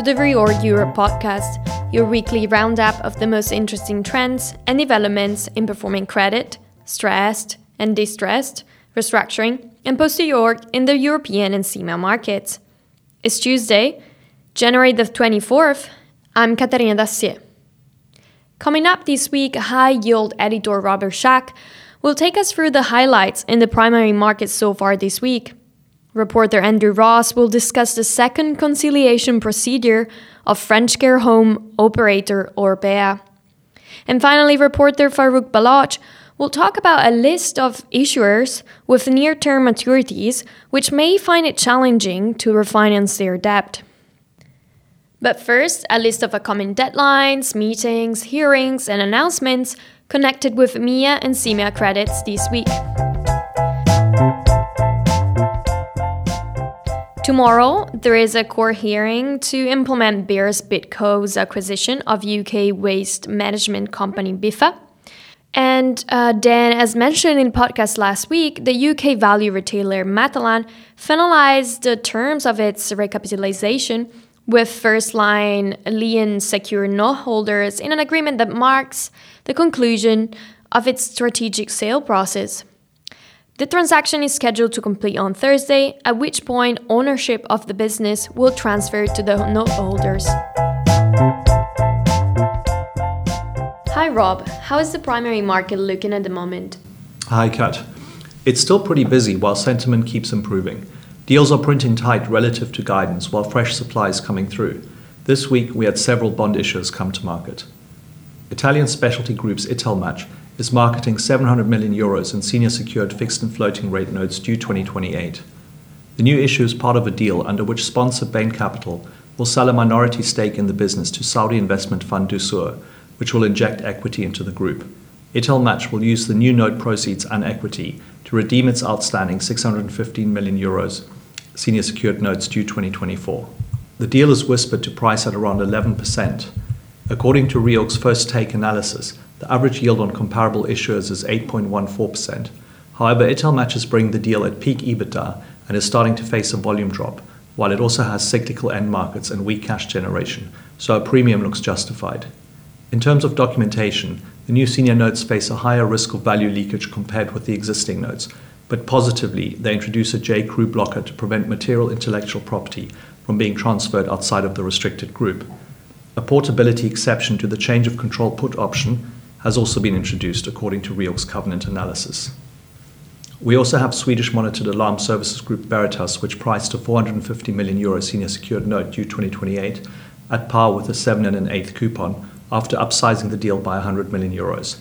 to the Reorg Europe podcast, your weekly roundup of the most interesting trends and developments in performing credit, stressed and distressed, restructuring, and post reorg in the European and CEMA markets. It's Tuesday, January the 24th. I'm Katarina Dacier. Coming up this week, high yield editor Robert Schack will take us through the highlights in the primary markets so far this week. Reporter Andrew Ross will discuss the second conciliation procedure of French care home operator Orpea. And finally, reporter Farouk Baloch will talk about a list of issuers with near term maturities which may find it challenging to refinance their debt. But first, a list of upcoming deadlines, meetings, hearings, and announcements connected with EMEA and CEMA credits this week. Tomorrow, there is a court hearing to implement Bears Bidco's acquisition of UK waste management company Biffa. And uh, then, as mentioned in podcast last week, the UK value retailer Matalan finalized the terms of its recapitalization with first line lien secure note holders in an agreement that marks the conclusion of its strategic sale process. The transaction is scheduled to complete on Thursday, at which point ownership of the business will transfer to the note holders. Hi Rob, how is the primary market looking at the moment? Hi Kat. It's still pretty busy while sentiment keeps improving. Deals are printing tight relative to guidance while fresh supply is coming through. This week we had several bond issues come to market. Italian specialty groups Italmatch is marketing 700 million euros in senior secured fixed and floating rate notes due 2028. The new issue is part of a deal under which sponsor Bain Capital will sell a minority stake in the business to Saudi investment fund Dussur, which will inject equity into the group. Italmatch will use the new note proceeds and equity to redeem its outstanding 615 million euros senior secured notes due 2024. The deal is whispered to price at around 11%. According to Reorg's first take analysis, the average yield on comparable issuers is 8.14%. However, Italmatch matches bringing the deal at peak EBITDA and is starting to face a volume drop, while it also has cyclical end markets and weak cash generation, so a premium looks justified. In terms of documentation, the new senior notes face a higher risk of value leakage compared with the existing notes, but positively, they introduce a J. Crew blocker to prevent material intellectual property from being transferred outside of the restricted group. A portability exception to the change of control put option has also been introduced according to Reorg's covenant analysis. We also have Swedish monitored alarm services group Verisure, which priced a 450 million euro senior secured note due 2028 at par with a 7 and an eighth coupon after upsizing the deal by 100 million euros.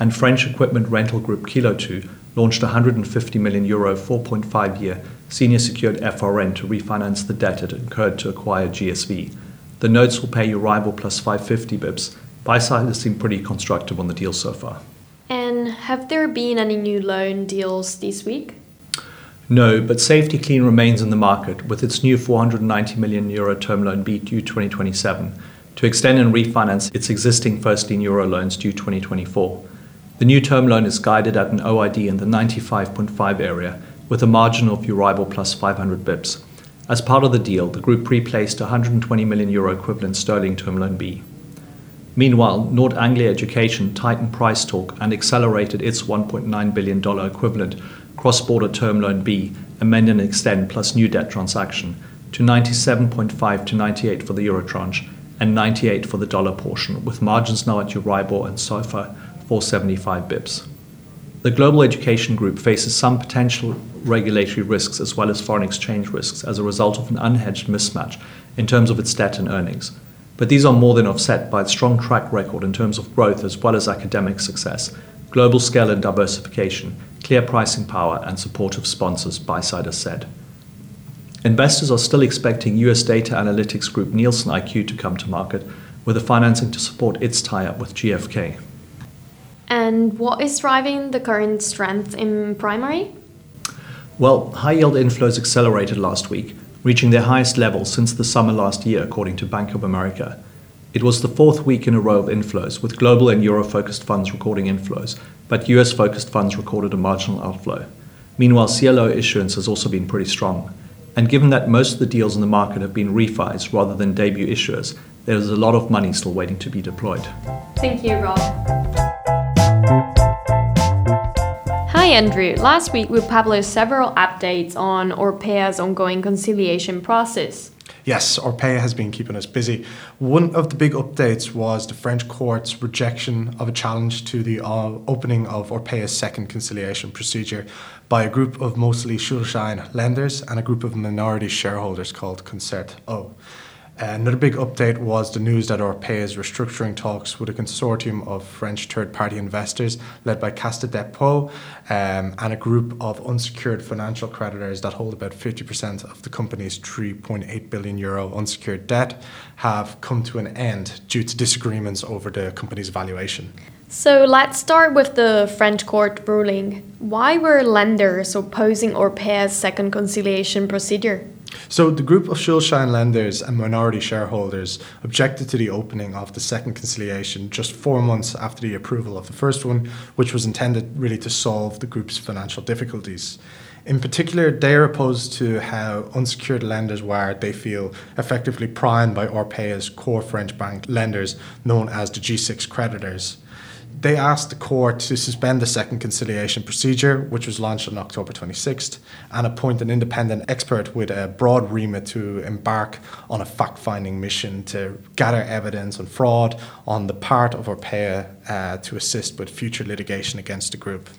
And French equipment rental group Kiloutou launched a 150 million euro 4.5 year senior secured FRN to refinance the debt it incurred to acquire GSV. The notes will pay Euribor plus 550 bips buy side has seemed pretty constructive on the deal so far. And have there been any new loan deals this week? No, but Safety Clean remains in the market with its new 490 million euro term loan B due 2027 to extend and refinance its existing first lien euro loans due 2024. The new term loan is guided at an OID in the 95.5 area with a margin of Euribor plus 500 bips. As part of the deal, the group pre-placed 120 million euro equivalent sterling term loan B. Meanwhile, Nord Anglia Education tightened price talk and accelerated its $1.9 billion equivalent cross border term loan B, amend and extend plus new debt transaction to 97.5 to 98 for the euro tranche and 98 for the dollar portion, with margins now at Euribor and SOFR 475 bips. The Global Education Group faces some potential regulatory risks as well as foreign exchange risks as a result of an unhedged mismatch in terms of its debt and earnings but these are more than offset by its strong track record in terms of growth as well as academic success, global scale and diversification, clear pricing power, and supportive sponsors, buy has said. Investors are still expecting US data analytics group Nielsen IQ to come to market with the financing to support its tie up with GfK. And what is driving the current strength in primary? Well, high yield inflows accelerated last week, reaching their highest level since the summer last year, according to Bank of America. It was the fourth week in a row of inflows, with global and euro focused funds recording inflows, but US focused funds recorded a marginal outflow. Meanwhile, CLO issuance has also been pretty strong. And given that most of the deals in the market have been refis rather than debut issuers, there's a lot of money still waiting to be deployed. Thank you, Rob. Andrew. Last week we published several updates on Orpea's ongoing conciliation process. Yes, Orpea has been keeping us busy. One of the big updates was the French court's rejection of a challenge to the uh, opening of Orpea's second conciliation procedure by a group of mostly Schuldschein lenders and a group of minority shareholders called Concert O. Another big update was the news that Orpea's restructuring talks with a consortium of French third party investors led by Caisse de Dépôt um, and a group of unsecured financial creditors that hold about 50% of the company's 3.8 billion euro unsecured debt have come to an end due to disagreements over the company's valuation. So let's start with the French court ruling. Why were lenders opposing Orpea's second conciliation procedure? So the group of Schuldschein lenders and minority shareholders objected to the opening of the second conciliation just four months after the approval of the first one, which was intended really to solve the group's financial difficulties. In particular, they are opposed to how unsecured lenders were, they feel, effectively primed by Orpea's core French bank lenders, known as the G6 creditors they asked the court to suspend the second conciliation procedure, which was launched on October 26th, and appoint an independent expert with a broad remit to embark on a fact finding mission to gather evidence on fraud on the part of Orpea uh, to assist with future litigation against the group.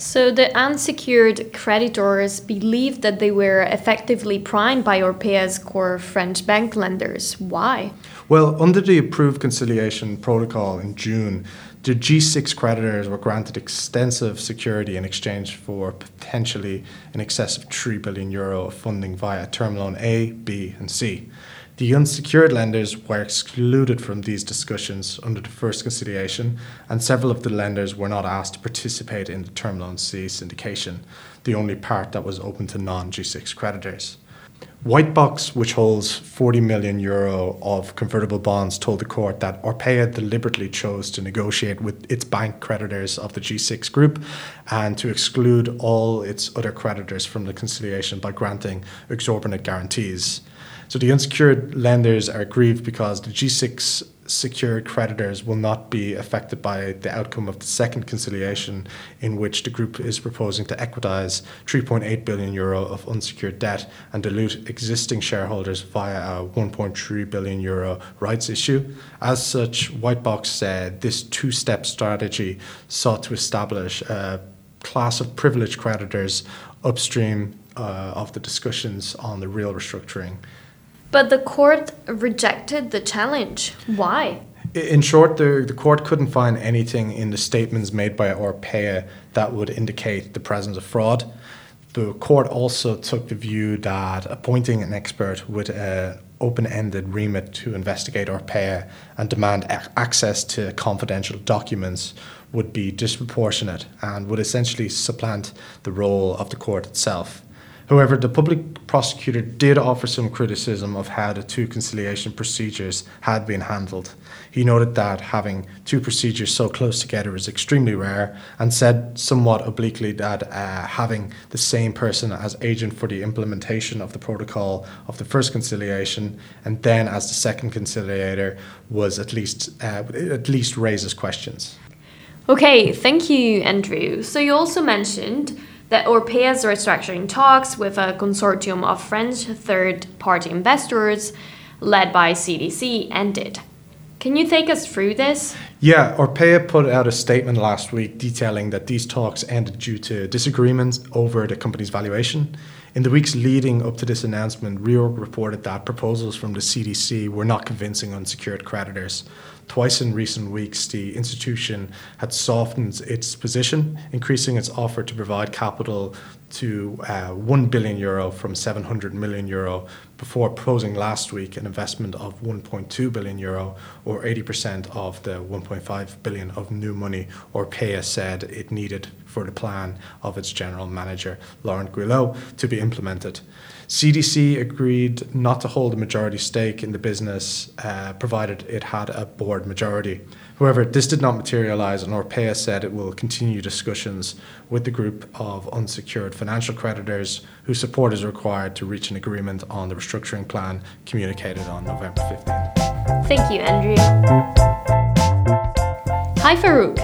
So the unsecured creditors believed that they were effectively primed by Orpea's core French bank lenders. Why? Well, under the approved conciliation protocol in June, the G6 creditors were granted extensive security in exchange for potentially in excess of 3 billion euro of funding via term loan A, B, and C. The unsecured lenders were excluded from these discussions under the first conciliation, and several of the lenders were not asked to participate in the term loan C syndication, the only part that was open to non G6 creditors. Whitebox, which holds 40 million euro of convertible bonds, told the court that Orpea deliberately chose to negotiate with its bank creditors of the G6 group and to exclude all its other creditors from the conciliation by granting exorbitant guarantees. So the unsecured lenders are aggrieved because the G6 secured creditors will not be affected by the outcome of the second conciliation, in which the group is proposing to equitize 3.8 billion euro of unsecured debt and dilute existing shareholders via a 1.3 billion euro rights issue. As such, Whitebox said this two step strategy sought to establish a class of privileged creditors upstream uh, of the discussions on the real restructuring. But the court rejected the challenge. Why? In short, the, the court couldn't find anything in the statements made by Orpea that would indicate the presence of fraud. The court also took the view that appointing an expert with uh, an open ended remit to investigate Orpea and demand a- access to confidential documents would be disproportionate and would essentially supplant the role of the court itself. However, the public prosecutor did offer some criticism of how the two conciliation procedures had been handled. He noted that having two procedures so close together is extremely rare and said somewhat obliquely that uh, having the same person as agent for the implementation of the protocol of the first conciliation and then as the second conciliator was at least uh, at least raises questions. Okay, thank you, Andrew. So you also mentioned that Orpea's restructuring talks with a consortium of French third party investors led by CDC ended. Can you take us through this? Yeah, Orpea put out a statement last week detailing that these talks ended due to disagreements over the company's valuation. In the weeks leading up to this announcement, Reorg reported that proposals from the CDC were not convincing unsecured creditors. Twice in recent weeks, the institution had softened its position, increasing its offer to provide capital to uh, 1 billion euro from 700 million euro before proposing last week an investment of 1.2 billion euro or 80% of the 1.5 billion of new money Orpea said it needed for the plan of its general manager, Laurent Guillot, to be implemented. CDC agreed not to hold a majority stake in the business, uh, provided it had a board majority. However, this did not materialize, and Orpea said it will continue discussions with the group of unsecured financial creditors whose support is required to reach an agreement on the restructuring plan communicated on November 15th. Thank you, Andrew. Hi, Farouk.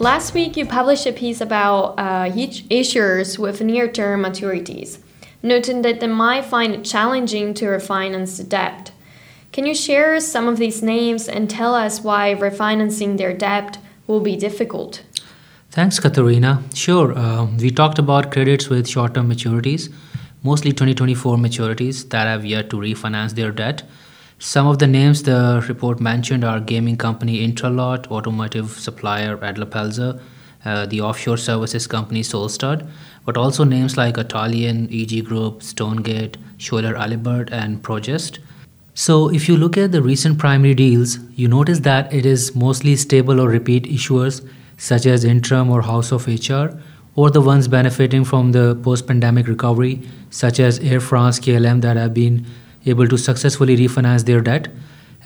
Last week, you published a piece about uh, issuers with near term maturities, noting that they might find it challenging to refinance the debt. Can you share some of these names and tell us why refinancing their debt will be difficult? Thanks, Katharina. Sure. Uh, we talked about credits with short term maturities, mostly 2024 maturities that have yet to refinance their debt. Some of the names the report mentioned are gaming company Intralot, automotive supplier Adler uh, the offshore services company Solstad, but also names like Atalian, EG Group, Stonegate, Schoeller Allibert, and Progest. So, if you look at the recent primary deals, you notice that it is mostly stable or repeat issuers such as Intrum or House of HR, or the ones benefiting from the post pandemic recovery, such as Air France, KLM, that have been able to successfully refinance their debt.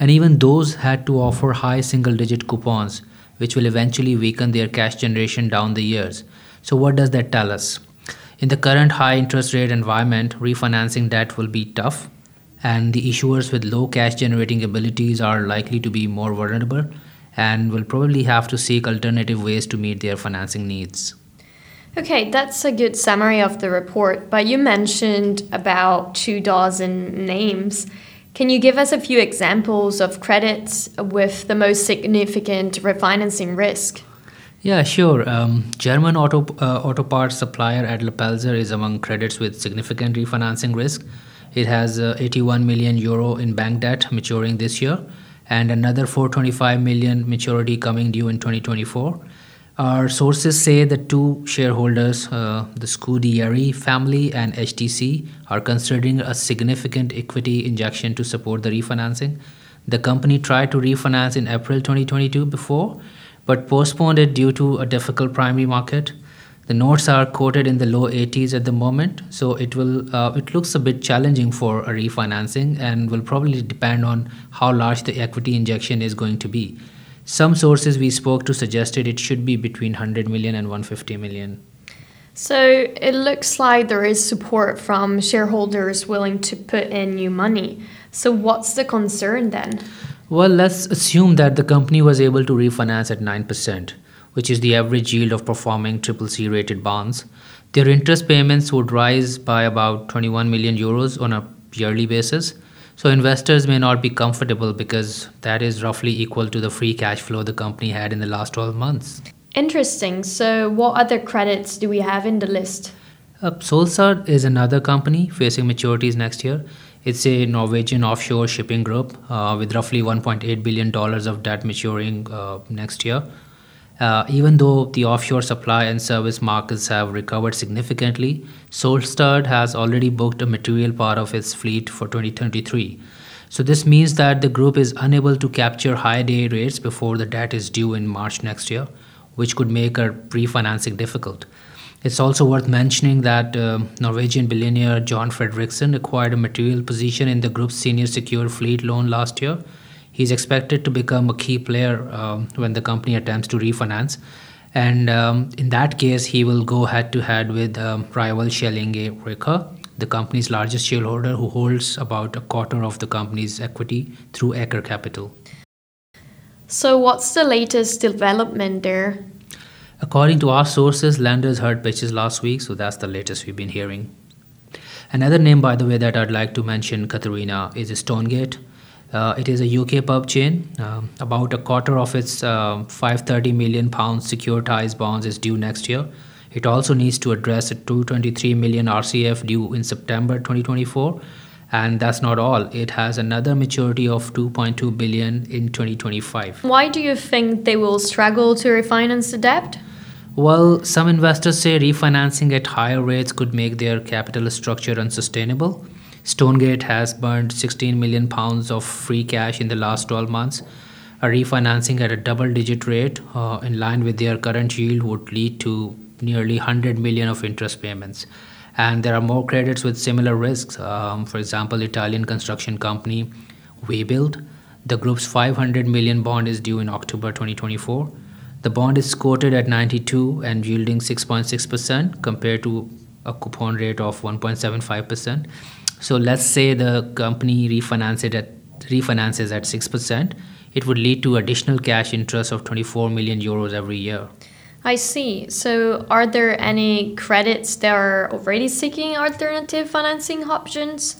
And even those had to offer high single digit coupons, which will eventually weaken their cash generation down the years. So, what does that tell us? In the current high interest rate environment, refinancing debt will be tough and the issuers with low cash generating abilities are likely to be more vulnerable and will probably have to seek alternative ways to meet their financing needs. Okay, that's a good summary of the report, but you mentioned about two dozen names. Can you give us a few examples of credits with the most significant refinancing risk? Yeah, sure. Um, German auto, uh, auto parts supplier Adler-Pelzer is among credits with significant refinancing risk. It has uh, 81 million euro in bank debt maturing this year and another 425 million maturity coming due in 2024. Our sources say the two shareholders, uh, the Scudieri family and HTC, are considering a significant equity injection to support the refinancing. The company tried to refinance in April 2022 before, but postponed it due to a difficult primary market. The notes are quoted in the low 80s at the moment, so it will uh, it looks a bit challenging for a refinancing and will probably depend on how large the equity injection is going to be. Some sources we spoke to suggested it should be between 100 million and 150 million. So it looks like there is support from shareholders willing to put in new money. So what's the concern then? Well, let's assume that the company was able to refinance at 9% which is the average yield of performing triple C rated bonds. Their interest payments would rise by about 21 million euros on a yearly basis. So investors may not be comfortable because that is roughly equal to the free cash flow the company had in the last 12 months. Interesting. So what other credits do we have in the list? Uh, is another company facing maturities next year. It's a Norwegian offshore shipping group uh, with roughly $1.8 billion of debt maturing uh, next year. Uh, even though the offshore supply and service markets have recovered significantly, Solstad has already booked a material part of its fleet for 2023. So this means that the group is unable to capture high day rates before the debt is due in March next year, which could make a refinancing difficult. It's also worth mentioning that uh, Norwegian billionaire John Fredriksen acquired a material position in the group's senior secured fleet loan last year He's expected to become a key player um, when the company attempts to refinance. And um, in that case, he will go head to head with um, rival Kjell Inge Røkke, the company's largest shareholder, who holds about a quarter of the company's equity through Aker Capital. So, what's the latest development there? According to our sources, lenders heard pitches last week, so that's the latest we've been hearing. Another name, by the way, that I'd like to mention, Katharina, is Stonegate. Uh, it is a UK pub chain. Uh, about a quarter of its uh, 530 million pounds securitized bonds is due next year. It also needs to address a 223 million RCF due in September 2024. And that's not all. It has another maturity of 2.2 billion in 2025. Why do you think they will struggle to refinance the debt? Well, some investors say refinancing at higher rates could make their capital structure unsustainable. Stonegate has burned 16 million pounds of free cash in the last 12 months. a refinancing at a double digit rate uh, in line with their current yield would lead to nearly 100 million of interest payments. And there are more credits with similar risks. Um, for example, Italian construction company Webuild. The group's 500 million bond is due in October 2024. The bond is quoted at 92 and yielding 6.6% compared to a coupon rate of 1.75%. So let's say the company it at refinances at 6%, it would lead to additional cash interest of 24 million euros every year. I see. So, are there any credits that are already seeking alternative financing options?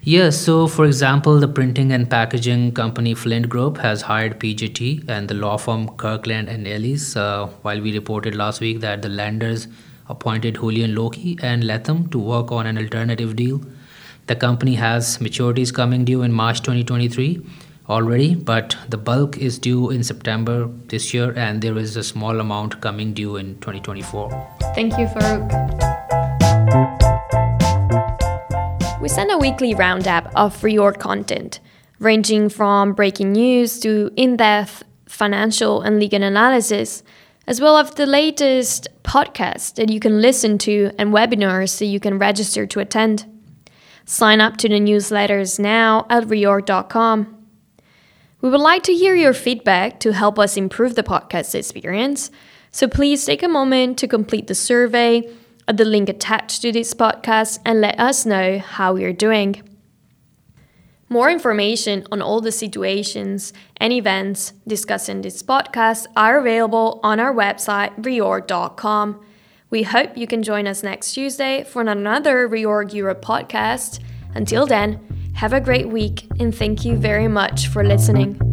Yes, so for example, the printing and packaging company Flint Group has hired PJT and the law firm Kirkland and Ellis. Uh, while we reported last week that the lenders appointed Houlihan Lokey and Latham to work on an alternative deal. The company has maturities coming due in March 2023 already, but the bulk is due in September this year, and there is a small amount coming due in 2024. Thank you, Farouk. We send a weekly roundup of reorg content, ranging from breaking news to in depth financial and legal analysis, as well as the latest podcasts that you can listen to and webinars that you can register to attend. Sign up to the newsletters now at reorg.com. We would like to hear your feedback to help us improve the podcast experience, so please take a moment to complete the survey at the link attached to this podcast and let us know how you're doing. More information on all the situations and events discussed in this podcast are available on our website reorg.com. We hope you can join us next Tuesday for another Reorg Europe podcast. Until then, have a great week and thank you very much for listening.